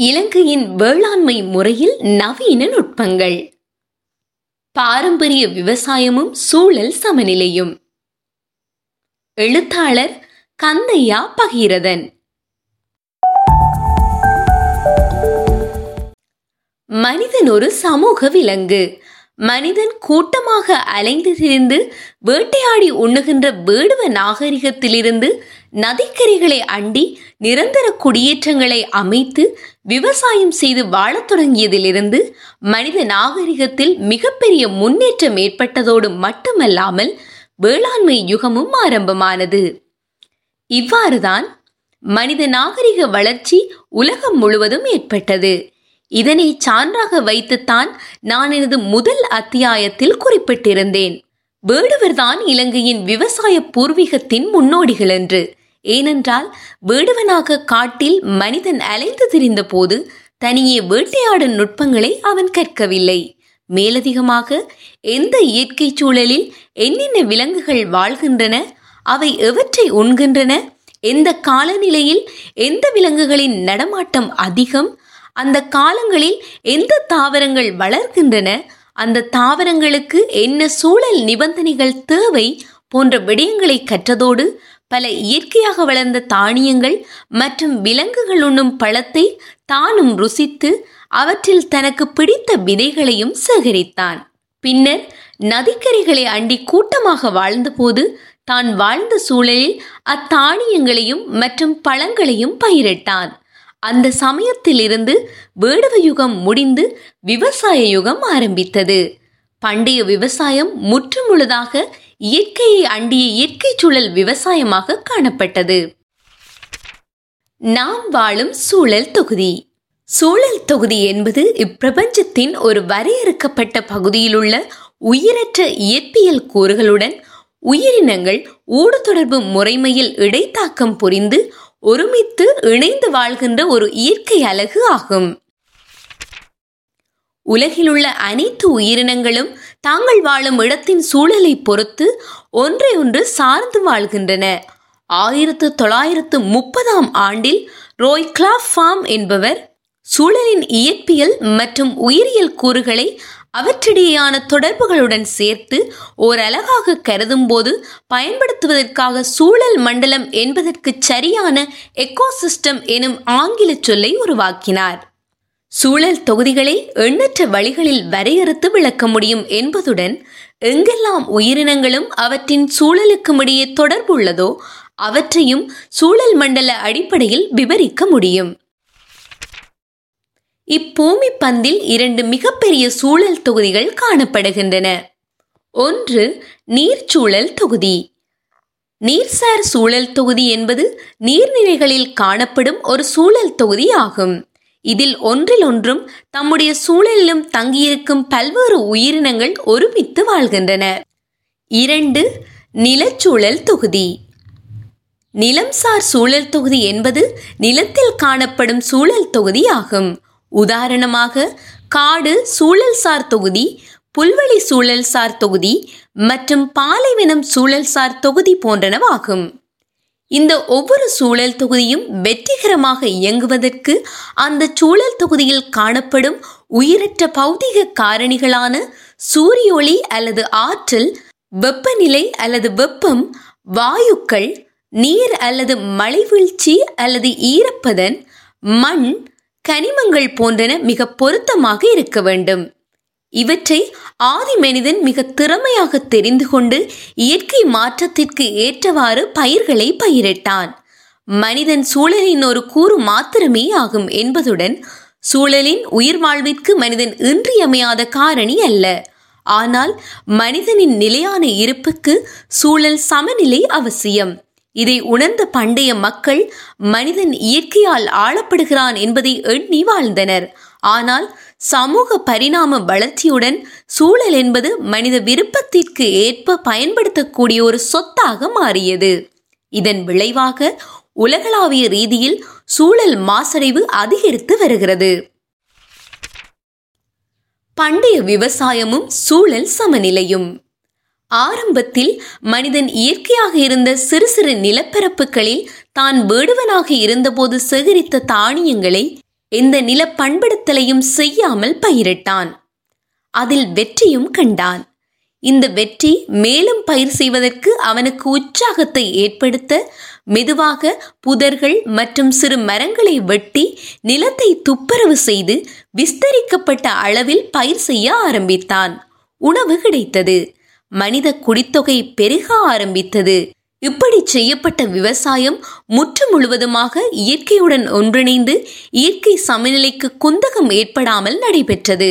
இலங்கையின் வேளாண்மை முறையில் நவீன நுட்பங்கள். பாரம்பரிய விவசாயமும் சூழல் சமநிலையும். எழுத்தாளர் கந்தையா பகீரதன். மனிதன் ஒரு சமூக விலங்கு. மனிதன் கூட்டமாக அலைந்து திரிந்து வேட்டையாடி உண்ணுகின்ற வேடுவ நாகரிகத்திலிருந்து நதிக்கரைகளை அண்டி நிரந்தர குடியேற்றங்களை அமைத்து விவசாயம் செய்து வாழத் தொடங்கியதிலிருந்து மனித நாகரிகத்தில் மிகப்பெரிய முன்னேற்றம் ஏற்பட்டதோடு மட்டுமல்லாமல் வேளாண்மை யுகமும் ஆரம்பமானது. இவ்வாறுதான் மனித நாகரிக வளர்ச்சி உலகம் முழுவதும் ஏற்பட்டது. இதனை சான்றாக வைத்துத்தான் நான் எனது முதல் அத்தியாயத்தில் குறிப்பிட்டிருந்தேன். வேடுவர்தான் இலங்கையின் விவசாய பூர்வீகத்தின் முன்னோடிகள் என்று ஏனென்றால் வேடுவனாக காட்டில் மனிதன் அலைந்து திரிந்த போது தனியே வேட்டையாடும் நுட்பங்களை அவன் கற்கவில்லை. மேலதிகமாக எந்த இயற்கை சூழலில் என்னென்ன விலங்குகள் வாழ்கின்றன அவை எவற்றை உண்கின்றன எந்த காலநிலையில் எந்த விலங்குகளின் நடமாட்டம் அதிகம் அந்த காலங்களில் எந்த தாவரங்கள் வளர்கின்றன அந்த தாவரங்களுக்கு என்ன சூழல் நிபந்தனைகள் தேவை போன்ற விடயங்களை கற்றதோடு பல இயற்கையாக வளர்ந்த தானியங்கள் மற்றும் விலங்குகள் உண்ணும் பழத்தை தானும் ருசித்து அவற்றில் தனக்கு பிடித்த விதைகளையும் சேகரித்தான். பின்னர் நதிக்கரைகளை அண்டி கூட்டமாக வாழ்ந்தபோது தான் வாழ்ந்த சூழலில் அத்தானியங்களையும் மற்றும் பழங்களையும் பயிரிட்டான். அந்த சமயத்திலிருந்து வேடுவ யுகம் முடிந்து விவசாய யுகம் ஆரம்பித்தது. பண்டைய விவசாயம் முற்றுமுழுதாக இயற்கையை அண்டிய இயற்கை சூழல் விவசாயமாக காணப்பட்டது. நாம் வாழும் சூழல் தொகுதி. சூழல் தொகுதி என்பது இப்பிரபஞ்சத்தின் ஒரு வரையறுக்கப்பட்ட பகுதியிலுள்ள உயிரற்ற இயற்பியல் கூறுகளுடன் உயிரினங்கள் ஊடு தொடர்பு முறைமையில் இடைத்தாக்கம் புரிந்து ஒருமித்து இணைந்து வாழ்கின்ற ஒரு இயற்கை அலகு ஆகும். உலகிலுள்ள அனைத்து உயிரினங்களும் தாங்கள் வாழும் இடத்தின் சூழலை பொறுத்து ஒன்றை ஒன்று சார்ந்து வாழ்கின்றன. ஆயிரத்து தொள்ளாயிரத்து முப்பதாம் ஆண்டில் ரோய் கிளாப் ஃபார்ம் என்பவர் சூழலின் இயற்பியல் மற்றும் உயிரியல் கூறுகளை அவற்றிடையேயான தொடர்புகளுடன் சேர்த்து ஓரலகாக கருதும் போது பயன்படுத்துவதற்காக சூழல் மண்டலம் என்பதற்கு சரியான எக்கோசிஸ்டம் எனும் ஆங்கில சொல்லை உருவாக்கினார். சூழல் தொகுதிகளை எண்ணற்ற வழிகளில் வரையறுத்து விளக்க முடியும் என்பதுடன் எங்கெல்லாம் உயிரினங்களும் அவற்றின் சூழலுக்கும் இடையே தொடர்பு உள்ளதோ அவற்றையும் சூழல் மண்டல அடிப்படையில் விவரிக்க முடியும். இப்பூமி பந்தில் இரண்டு மிகப்பெரிய சூழல் தொகுதிகள் காணப்படுகின்றன. ஒன்று நீர்ச்சூழல் தொகுதி. நீர்சார் சூழல் தொகுதி என்பது நீர்நிலைகளில் காணப்படும் ஒரு சூழல் தொகுதி ஆகும். இதில் ஒன்றில் ஒன்றும் தம்முடைய சூழலிலும் தங்கியிருக்கும் பல்வேறு உயிரினங்கள் ஒருமித்து வாழ்கின்றன. இரண்டு நிலச்சூழல் தொகுதி. நிலம்சார் சூழல் தொகுதி என்பது நிலத்தில் காணப்படும் சூழல் தொகுதி ஆகும். உதாரணமாக காடு சூழல்சார் தொகுதி புல்வெளி சூழல் சார் தொகுதி மற்றும் பாலைவனம் சூழல்சார் தொகுதி போன்றனவாகும். இந்த ஒவ்வொரு சூழல் தொகுதியும் வெற்றிகரமாக இயங்குவதற்கு அந்த சூழல் தொகுதியில் காணப்படும் உயிரற்ற பௌதிக காரணிகளான சூரிய ஒளி அல்லது ஆற்றல் வெப்பநிலை அல்லது வெப்பம் வாயுக்கள் நீர் அல்லது மழைவீழ்ச்சி அல்லது ஈரப்பதன் மண் கனிமங்கள் போன்றன மிக பொருத்தமாக இருக்க வேண்டும். இவற்றை ஆதி மனிதன் மிக திறமையாக தெரிந்து கொண்டு இயற்கை மாற்றத்திற்கு ஏற்றவாறு பயிர்களை பயிரிட்டான். மனிதன் சூழலின் ஒரு கூறு மாத்திரமே ஆகும் என்பதுடன் சூழலின் உயிர் வாழ்விற்கு மனிதன் இன்றியமையாத காரணி அல்ல. ஆனால் மனிதனின் நிலையான இருப்புக்கு சூழல் சமநிலை அவசியம். இதை உணர்ந்த பண்டைய மக்கள் மனிதன் இயற்கையால் ஆளப்படுகிறான் என்பதை எண்ணி வாழ்ந்தனர். ஆனால் சமூக பரிணாம வளர்ச்சியுடன் சூழல் என்பது மனித விருப்பத்திற்கு ஏற்ப பயன்படுத்தக்கூடிய ஒரு சொத்தாக மாறியது. இதன் விளைவாக உலகளாவிய ரீதியில் சூழல் மாசடைவு அதிகரித்து வருகிறது. பண்டைய விவசாயமும் சூழல் சமநிலையும். ஆரம்பத்தில் மனிதன் இயற்கையாக இருந்த சிறு சிறு நிலப்பரப்புகளில் தான் வேடுவனாக இருந்தபோது சேகரித்த தானியங்களை எந்த நில பண்படுத்தலையும் செய்யாமல் பயிரிட்டான். அதில் வெற்றியும் கண்டான். இந்த வெற்றி மேலும் பயிர் செய்வதற்கு அவனுக்கு உற்சாகத்தை ஏற்படுத்த மெதுவாக புதர்கள் மற்றும் சிறு மரங்களை வெட்டி நிலத்தை துப்புரவு செய்து விஸ்தரிக்கப்பட்ட அளவில் பயிர் செய்ய ஆரம்பித்தான். உணவு கிடைத்தது. மனித குடித்தொகை பெருக ஆரம்பித்தது. இப்படி செய்யப்பட்ட விவசாயம் முற்று முழுவதுமாக இயற்கையுடன் ஒன்றிணைந்து இயற்கை சமநிலைக்கு குந்தகம் ஏற்படாமல் நடைபெற்றது.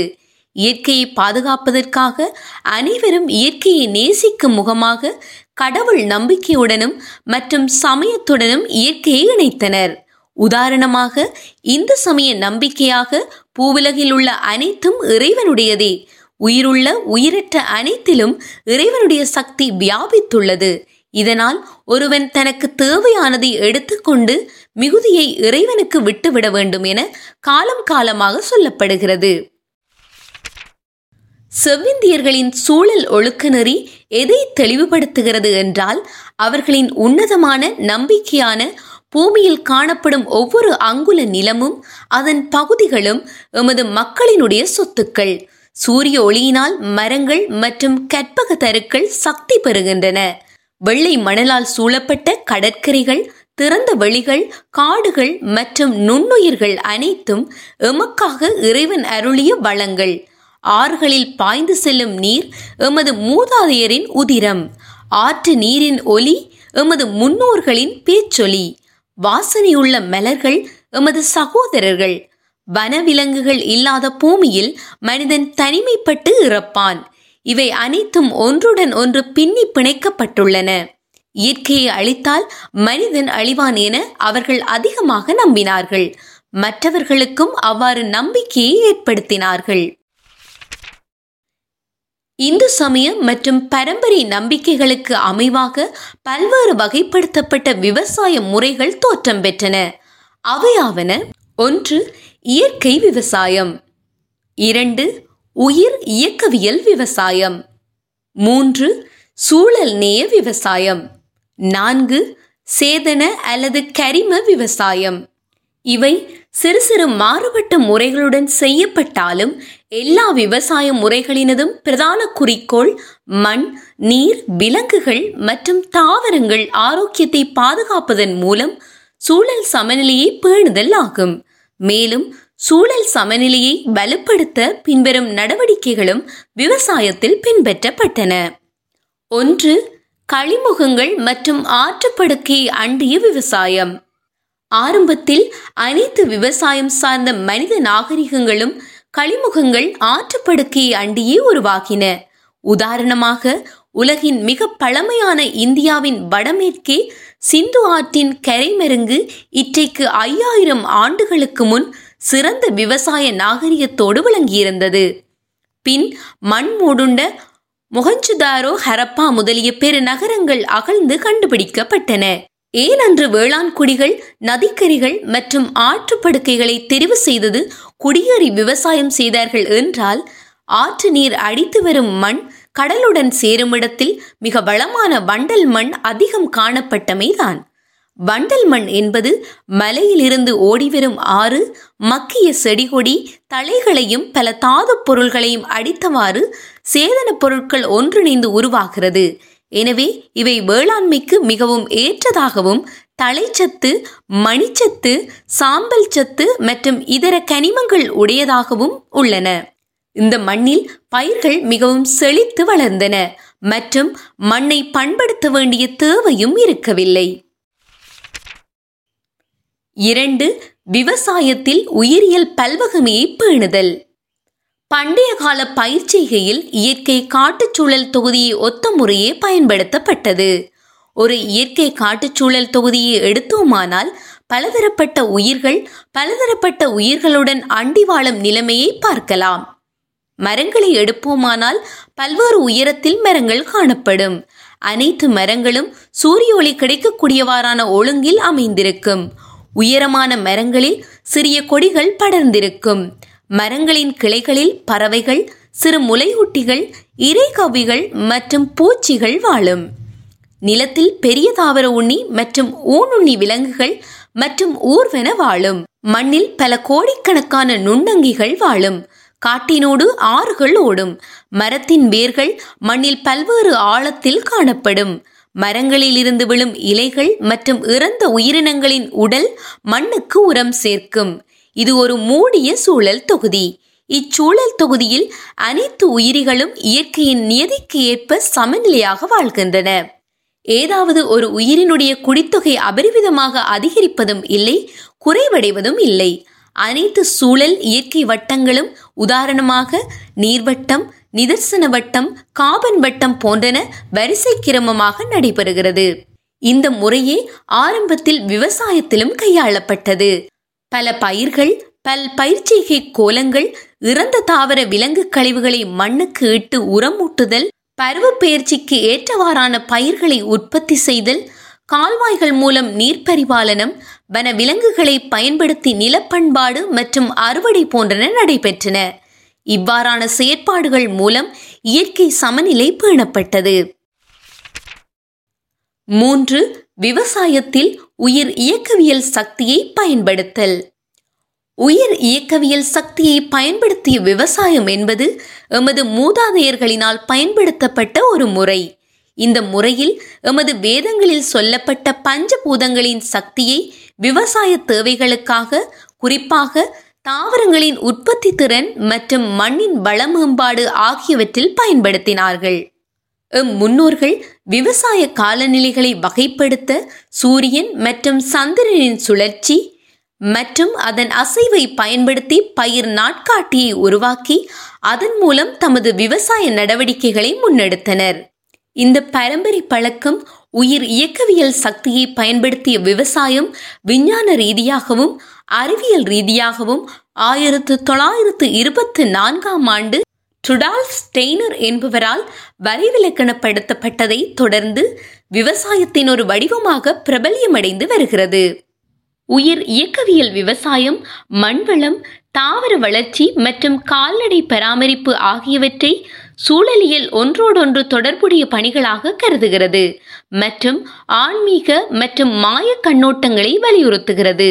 இயற்கையை பாதுகாப்பதற்காக அனைவரும் இயற்கையை நேசிக்கும் முகமாக கடவுள் நம்பிக்கையுடனும் மற்றும் சமயத்துடனும் இயற்கையை இணைத்தனர். உதாரணமாக இந்து சமய நம்பிக்கையாக பூவுலகில் உள்ள அனைத்தும் இறைவனுடையதே. உயிருள்ள உயிரற்ற அனைத்திலும் இறைவனுடைய சக்தி வியாபித்துள்ளது. இதனால் ஒருவன் தனக்கு தேவையானதை எடுத்துக்கொண்டு மிகுதியை இறைவனுக்கு விட்டுவிட வேண்டும் என காலம் காலமாக சொல்லப்படுகிறது. செவ்விந்தியர்களின் சூழல் ஒழுக்க நெறி எதை தெளிவுபடுத்துகிறது என்றால் அவர்களின் உன்னதமான நம்பிக்கையான பூமியில் காணப்படும் ஒவ்வொரு அங்குல நிலமும் அதன் பகுதிகளும் எமது மக்களினுடைய சொத்துக்கள். சூரிய ஒளியினால் மரங்கள் மற்றும் கற்பக தருக்கள் சக்தி பெறுகின்றன. வெள்ளை மணலால் சூழப்பட்ட கடற்கரைகள் திறந்த வெளிகள் காடுகள் மற்றும் நுண்ணுயிர்கள் அனைத்தும் எமக்காக இறைவன் அருளிய வளங்கள். ஆறுகளில் பாய்ந்து செல்லும் நீர் எமது மூதாதையரின் உதிரம். ஆற்று நீரின் ஒலி எமது முன்னோர்களின் பேச்சொலி. வாசனையுள்ள மலர்கள் எமது சகோதரர்கள். வனவிலங்குகள் இல்லாத பூமியில் மனிதன் தனிமைப்பட்டு இறப்பான். இவை அனைத்தும் ஒன்றுடன் ஒன்று பின்னி பிணைக்கப்பட்டுள்ளன. இயற்கையை அழித்தால் மனிதன் அழிவான் என அவர்கள் அதிகமாக நம்பினார்கள். மற்றவர்களுக்கும் அவ்வாறு நம்பிக்கையை ஏற்படுத்தினார்கள். இந்து சமயம் மற்றும் பரம்பரை நம்பிக்கைகளுக்கு அமைவாக பல்வேறு வகைப்படுத்தப்பட்ட விவசாய முறைகள் தோற்றம் பெற்றன. அவையாவன ஒன்று இயற்கை விவசாயம். இரண்டு உயிர் இயக்கவியல் விவசாயம். மூன்று சூழல் நேய விவசாயம். நான்கு சேதன அல்லது கரிம விவசாயம். இவை சிறு சிறு மாறுபட்ட முறைகளுடன் செய்யப்பட்டாலும் எல்லா விவசாய முறைகளினதும் பிரதான குறிக்கோள் மண் நீர் விலங்குகள் மற்றும் தாவரங்கள் ஆரோக்கியத்தை பாதுகாப்பதன் மூலம் சூழல் சமநிலையை பேணுதல் ஆகும். மேலும் சூழல் சமநிலையை வலுப்படுத்த பின்வரும் நடவடிக்கைகளும் விவசாயத்தில் பின்பற்றப்பட்டன. ஒன்று கழிமுகங்கள் மற்றும் ஆற்றுப்படுக்கையை அண்டிய விவசாயம். ஆரம்பத்தில் அனைத்து விவசாயம் சார்ந்த மனித நாகரிகங்களும் கழிமுகங்கள் ஆற்றுப்படுக்கையை அண்டியே உருவாகின. உதாரணமாக உலகின் மிக பழமையான இந்தியாவின் வடமேற்கே சிந்து ஆற்றின் கரைமருங்கு இற்றைக்கு ஐயாயிரம் ஆண்டுகளுக்கு முன் சிறந்த விவசாய நாகரிகத்தோடு விளங்கியிருந்தது. பின் மண் மூடுண்ட மொஹஞ்சுதாரோ ஹரப்பா முதலிய பெரு நகரங்கள் அகழ்ந்து கண்டுபிடிக்கப்பட்டன. ஏன் அன்று வேளாண் குடிகள் நதிக்கரிகள் மற்றும் ஆற்றுப்படுக்கைகளை தெரிவு செய்தது குடியேறி விவசாயம் செய்தார்கள் என்றால் ஆற்று நீர் அடித்து வரும் மண் கடலுடன் சேரும் இடத்தில் மிக வளமான வண்டல் மண் அதிகம் காணப்பட்டமைதான். வண்டல் மண் என்பது மலையிலிருந்து ஓடிவரும் ஆறு மக்கிய செடிகொடி தழைகளையும் பல தாது பொருள்களையும் அடித்தவாறு சேதன பொருட்கள் ஒன்றிணைந்து உருவாகிறது. எனவே இவை வேளாண்மைக்கு மிகவும் ஏற்றதாகவும் தழைச்சத்து மணிச்சத்து சாம்பல் சத்து மற்றும் இதர கனிமங்கள் உடையதாகவும் உள்ளன. இந்த மண்ணில் பயிர்கள் மிகவும் செழித்து வளர்ந்தன மற்றும் மண்ணை பண்படுத்த வேண்டிய தேவையும் இருக்கவில்லை. இரண்டு விவசாயத்தில் உயிரியல் பல்வகமையை பேணுதல். பண்டைய கால பயிர் செய்கையில் இயற்கை காட்டுச்சூழல் தொகுதியை ஒத்த முறையே பயன்படுத்தப்பட்டது. ஒரு இயற்கை காட்டுச்சூழல் தொகுதியை எடுத்தோமானால் பலதரப்பட்ட உயிர்கள் பலதரப்பட்ட உயிர்களுடன் அண்டி வாழும் நிலைமையை பார்க்கலாம். மரங்களை எடுப்போமானால் பல்வேறு உயரத்தில் மரங்கள் காணப்படும். அனைத்து மரங்களும் சூரிய ஒளி கிடைக்கக்கூடியவாறான ஒழுங்கில் அமைந்திருக்கும். உயரமான மரங்களில் சிறிய கொடிகள் படர்ந்திருக்கும். மரங்களின் கிளைகளில் பறவைகள் சிறு முலையூட்டிகள் இறைகவிகள் மற்றும் பூச்சிகள் வாழும். நிலத்தில் பெரிய தாவர உண்ணி மற்றும் ஊனுண்ணி விலங்குகள் மற்றும் ஊர்வென வாழும். மண்ணில் பல கோடிக்கணக்கான நுண்ணங்கிகள் வாழும். காட்டினோடு ஆறுகள் ஓடும். மரத்தின் வேர்கள் மண்ணில் பல்வேறு ஆழத்தில் காணப்படும். மரங்களில் இருந்து விழும் இலைகள் மற்றும் இறந்த உயிரினங்களின் உடல் மண்ணுக்கு உரம் சேர்க்கும். இது ஒரு மூடிய சூழல் தொகுதி. இச்சூழல் தொகுதியில் அனைத்து உயிரிகளும் இயற்கையின் நியதிக்கு ஏற்ப சமநிலையாக வாழ்கின்றன. ஏதாவது ஒரு உயிரினுடைய குடித்தொகை அபரிவிதமாக அதிகரிப்பதும் இல்லை குறைவடைவதும் இல்லை. அனைத்து சூழல் இயற்கை வட்டங்களும் உதாரணமாக நீர்வட்டம் நிதர்சன வட்டம் காபன் வட்டம் போன்றன வரிசை கிரமமாக நடைபெறுகிறது. இந்த முறையே ஆரம்பத்தில் விவசாயத்திலும் கையாளப்பட்டது. பல பயிர்கள் பல் பயிர்ச்செய்கை கோலங்கள் இறந்த தாவர விலங்கு கழிவுகளை மண்ணுக்கு இட்டு உரமூட்டுதல் பருவப்பெயர்ச்சிக்கு ஏற்றவாறான பயிர்களை உற்பத்தி செய்தல் கால்வாய்கள் மூலம் நீர் பரிபாலனம் வன விலங்குகளை பயன்படுத்தி நிலப்பண்பாடு மற்றும் அறுவடை போன்றன நடைபெற்றன. இவ்வாறான செயற்பாடுகள் மூலம் இயற்கை சமநிலை பேணப்பட்டது. மூன்று விவசாயத்தில் உயிர் இயக்கவியல் சக்தியை பயன்படுத்தல். உயிர் இயக்கவியல் சக்தியை பயன்படுத்திய விவசாயம் என்பது எமது மூதாதையர்களினால் பயன்படுத்தப்பட்ட ஒரு முறை. இந்த முறையில் எமது வேதங்களில் சொல்லப்பட்ட பஞ்சபூதங்களின் சக்தியை விவசாய தேவைகளுக்காக குறிப்பாக தாவரங்களின் உற்பத்தி திறன் மற்றும் மண்ணின் வள மேம்பாடு ஆகியவற்றில் பயன்படுத்தினார்கள். எம் முன்னோர்கள் விவசாய காலநிலைகளை வகைப்படுத்த சூரியன் மற்றும் சந்திரனின் சுழற்சி மற்றும் அதன் அசைவை பயன்படுத்தி பயிர் நாட்காட்டியை உருவாக்கி அதன் மூலம் தமது விவசாய நடவடிக்கைகளை முன்னெடுத்தனர். இந்த பரம்பரை பழக்கம் உயிர் இயக்கவியல் சக்தியை பயன்படுத்திய விவசாயம் விஞ்ஞான ரீதியாகவும் அறிவியல் ரீதியாகவும் ஆயிரத்து தொள்ளாயிரத்து இருபத்தி நான்காம் ஆண்டு ட்ருடால்ஃப் ஸ்டெய்னர் என்பவரால் வரிவிலக்கணப்படுத்தப்பட்டதை தொடர்ந்து விவசாயத்தின் ஒரு வடிவமாக பிரபல்யமடைந்து வருகிறது. உயிர் இயக்கவியல் விவசாயம் மண்வளம் தாவர வளர்ச்சி மற்றும் கால்நடை பராமரிப்பு ஆகியவற்றை சூழலியல் ஒன்றோடொன்று தொடர்புடைய பணிகளாக கருதுகிறது மற்றும் ஆன்மீக மற்றும் மாய கண்ணோட்டங்களை வலியுறுத்துகிறது.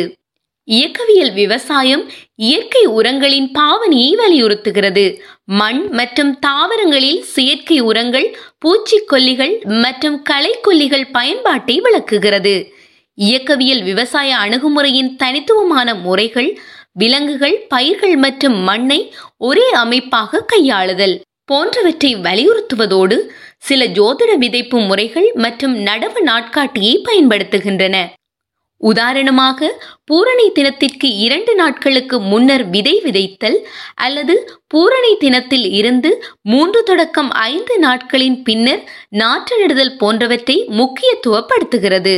இயக்கவியல் விவசாயம் இயற்கை உரங்களின் பாவனையை வலியுறுத்துகிறது. மண் மற்றும் தாவரங்களில் செயற்கை உரங்கள் பூச்சிக்கொல்லிகள் மற்றும் களைக்கொல்லிகள் பயன்பாட்டை விளக்குகிறது. இயக்கவியல் விவசாய அணுகுமுறையின் தனித்துவமான முறைகள் விலங்குகள் பயிர்கள் மற்றும் மண்ணை ஒரே அமைப்பாக கையாளுதல் போன்றவற்றை வலியுறுத்துவதோடு சில ஜோதிட விதைப்பு முறைகள் மற்றும் நடவு நாட்காட்டியை பயன்படுத்துகின்றன. உதாரணமாக பூரணி தினத்திற்கு இரண்டு நாட்களுக்கு முன்னர் விதை விதைத்தல் அல்லது பூரணி தினத்தில் இருந்து மூன்று தொடக்கம் ஐந்து நாட்களின் பின்னர் நாற்றடிடுதல் போன்றவற்றை முக்கியத்துவப்படுத்துகிறது.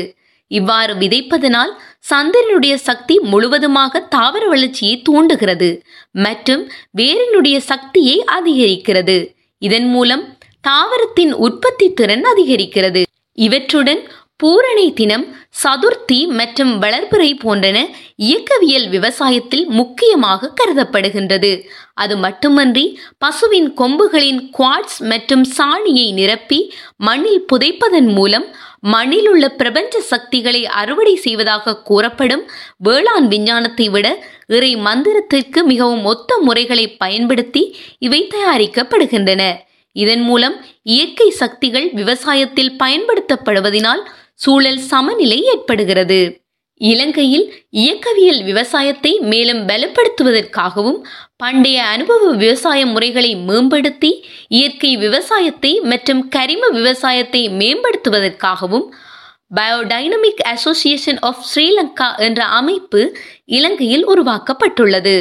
இவ்வாறு விதைப்பதனால் சந்திரனுடைய சக்தி முழுவதுமாக தாவர வளர்ச்சியை தூண்டுகிறது மற்றும் வேரினுடைய சக்தியை அதிகரிக்கிறது. இதன் மூலம் தாவரத்தின் உற்பத்தி திறன் அதிகரிக்கிறது. இவற்றுடன் பூரணி தினம் சதுர்த்தி மற்றும் வளர்பிறை போன்றன இயக்கவியல் விவசாயத்தில் முக்கியமாக கருதப்படுகின்றது. அது மட்டுமன்றி பசுவின் கொம்புகளின் குவாட்ஸ் மற்றும் சாணியை நிரப்பி மண்ணில் புதைப்பதன் மூலம் மண்ணில் உள்ள பிரபஞ்ச சக்திகளை அறுவடை செய்வதாக கூறப்படும் வேளாண் விஞ்ஞானத்தை விட இறை மந்திரத்திற்கு மிகவும் ஒத்த முறைகளை பயன்படுத்தி இவை தயாரிக்கப்படுகின்றன. இதன் மூலம் இயற்கை சக்திகள் விவசாயத்தில் பயன்படுத்தப்படுவதனால் சூழல் சமநிலை ஏற்படுகிறது. இலங்கையில் இயக்கவியல் விவசாயத்தை மேலும் பலப்படுத்துவதற்காகவும் பண்டைய அனுபவ விவசாய முறைகளை மேம்படுத்தி இயற்கை விவசாயத்தை மற்றும் கரிம விவசாயத்தை மேம்படுத்துவதற்காகவும் பயோடைனமிக் அசோசியேஷன் ஆஃப் ஸ்ரீலங்கா என்ற அமைப்பு இலங்கையில் உருவாக்கப்பட்டுள்ளது.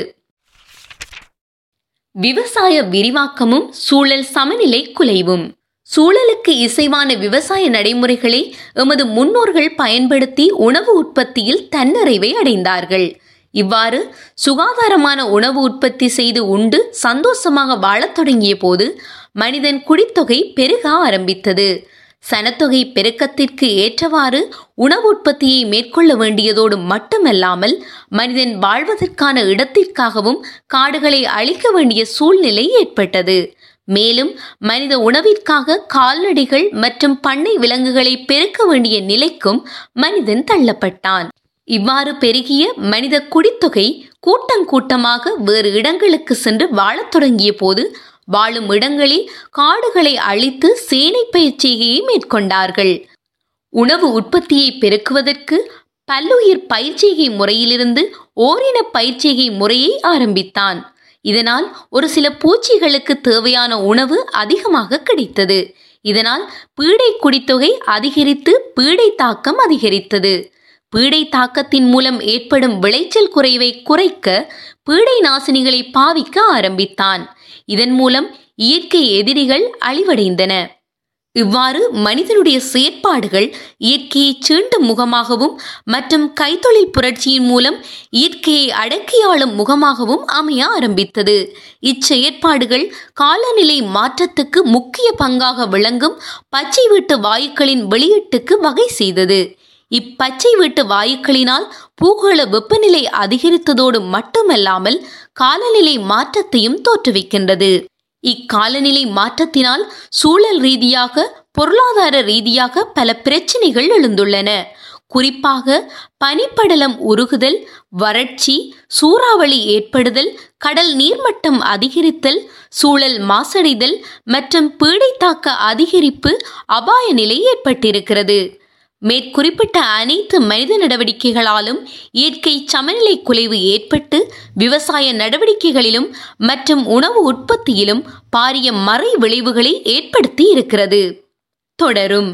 விவசாய விரிவாக்கமும் சூழல் சமநிலை குலைவும். சூழலுக்கு இசைவான விவசாய நடைமுறைகளை எமது முன்னோர்கள் பயன்படுத்தி உணவு உற்பத்தியில் தன்னிறைவை அடைந்தார்கள். இவ்வாறு சுகாதாரமான உணவு உற்பத்தி செய்து உண்டு சந்தோஷமாக வாழத் தொடங்கிய போது மனிதன் குடித்தொகை பெருக ஆரம்பித்தது. சனத்தொகை பெருக்கத்திற்கு ஏற்றவாறு உணவு உற்பத்தியை மேற்கொள்ள வேண்டியதோடு மட்டுமல்லாமல் மனிதன் வாழ்வதற்கான இடத்திற்காகவும் காடுகளை அழிக்க வேண்டிய சூழ்நிலை ஏற்பட்டது. மேலும் மனித உணவிற்காக கால்நடைகள் மற்றும் பண்ணை விலங்குகளை பெருக்க வேண்டிய நிலைக்கும் மனிதன் தள்ளப்பட்டான். இவ்வாறு பெருகிய மனித குடித்தொகை கூட்டம் கூட்டமாக வேறு இடங்களுக்கு சென்று வாழத் தொடங்கிய போது வாழும் இடங்களில் காடுகளை அழித்து சேனை பயிற்சியை மேற்கொண்டார்கள். உணவு உற்பத்தியை பெருக்குவதற்கு பல்லுயிர் பயிற்சிகை முறையிலிருந்து ஓரின பயிற்சிகை முறையை ஆரம்பித்தான். இதனால் ஒரு சில பூச்சிகளுக்கு தேவையான உணவு அதிகமாக கிடைத்தது. இதனால் பீடை குடித்தொகை அதிகரித்து பீடை தாக்கம் அதிகரித்தது. பீடை தாக்கத்தின் மூலம் ஏற்படும் விளைச்சல் குறைவை குறைக்க பீடை நாசினிகளை பாவிக்க ஆரம்பித்தான். இதன் மூலம் இயற்கை எதிரிகள் அழிவடைந்தன. இவ்வாறு மனிதனுடைய செயற்பாடுகள் இயற்கையை சீண்டும் முகமாகவும் மற்றும் கைத்தொழில் புரட்சியின் மூலம் இயற்கையை அடக்கியாளும் முகமாகவும் அமைய ஆரம்பித்தது. இச்செயற்பாடுகள் காலநிலை மாற்றத்துக்கு முக்கிய பங்காக விளங்கும் பச்சை வீட்டு வாயுக்களின் வெளியீட்டுக்கு வகை செய்தது. இப்பச்சை வீட்டு வாயுக்களினால் பூகோள வெப்பநிலை அதிகரித்ததோடு மட்டுமல்லாமல் காலநிலை மாற்றத்தையும் தோற்றுவிக்கின்றது. இக்காலநிலை மாற்றத்தினால் சூழல் ரீதியாக பொருளாதார ரீதியாக பல பிரச்சனைகள் எழுந்துள்ளன. குறிப்பாக பனிப்படலம் உருகுதல் வறட்சி சூறாவளி ஏற்படுதல் கடல் நீர்மட்டம் அதிகரித்தல் சூழல் மாசடைதல் மற்றும் பீடைத்தாக்க அதிகரிப்பு அபாய நிலை ஏற்பட்டிருக்கிறது. மேற்குறிப்பிட்ட அனைத்து மனித நடவடிக்கைகளாலும் இயற்கை சமநிலை குலைவு ஏற்பட்டு விவசாய நடவடிக்கைகளிலும் மற்றும் உணவு உற்பத்தியிலும் பாரிய மறை விளைவுகளை ஏற்படுத்தி இருக்கிறது. தொடரும்.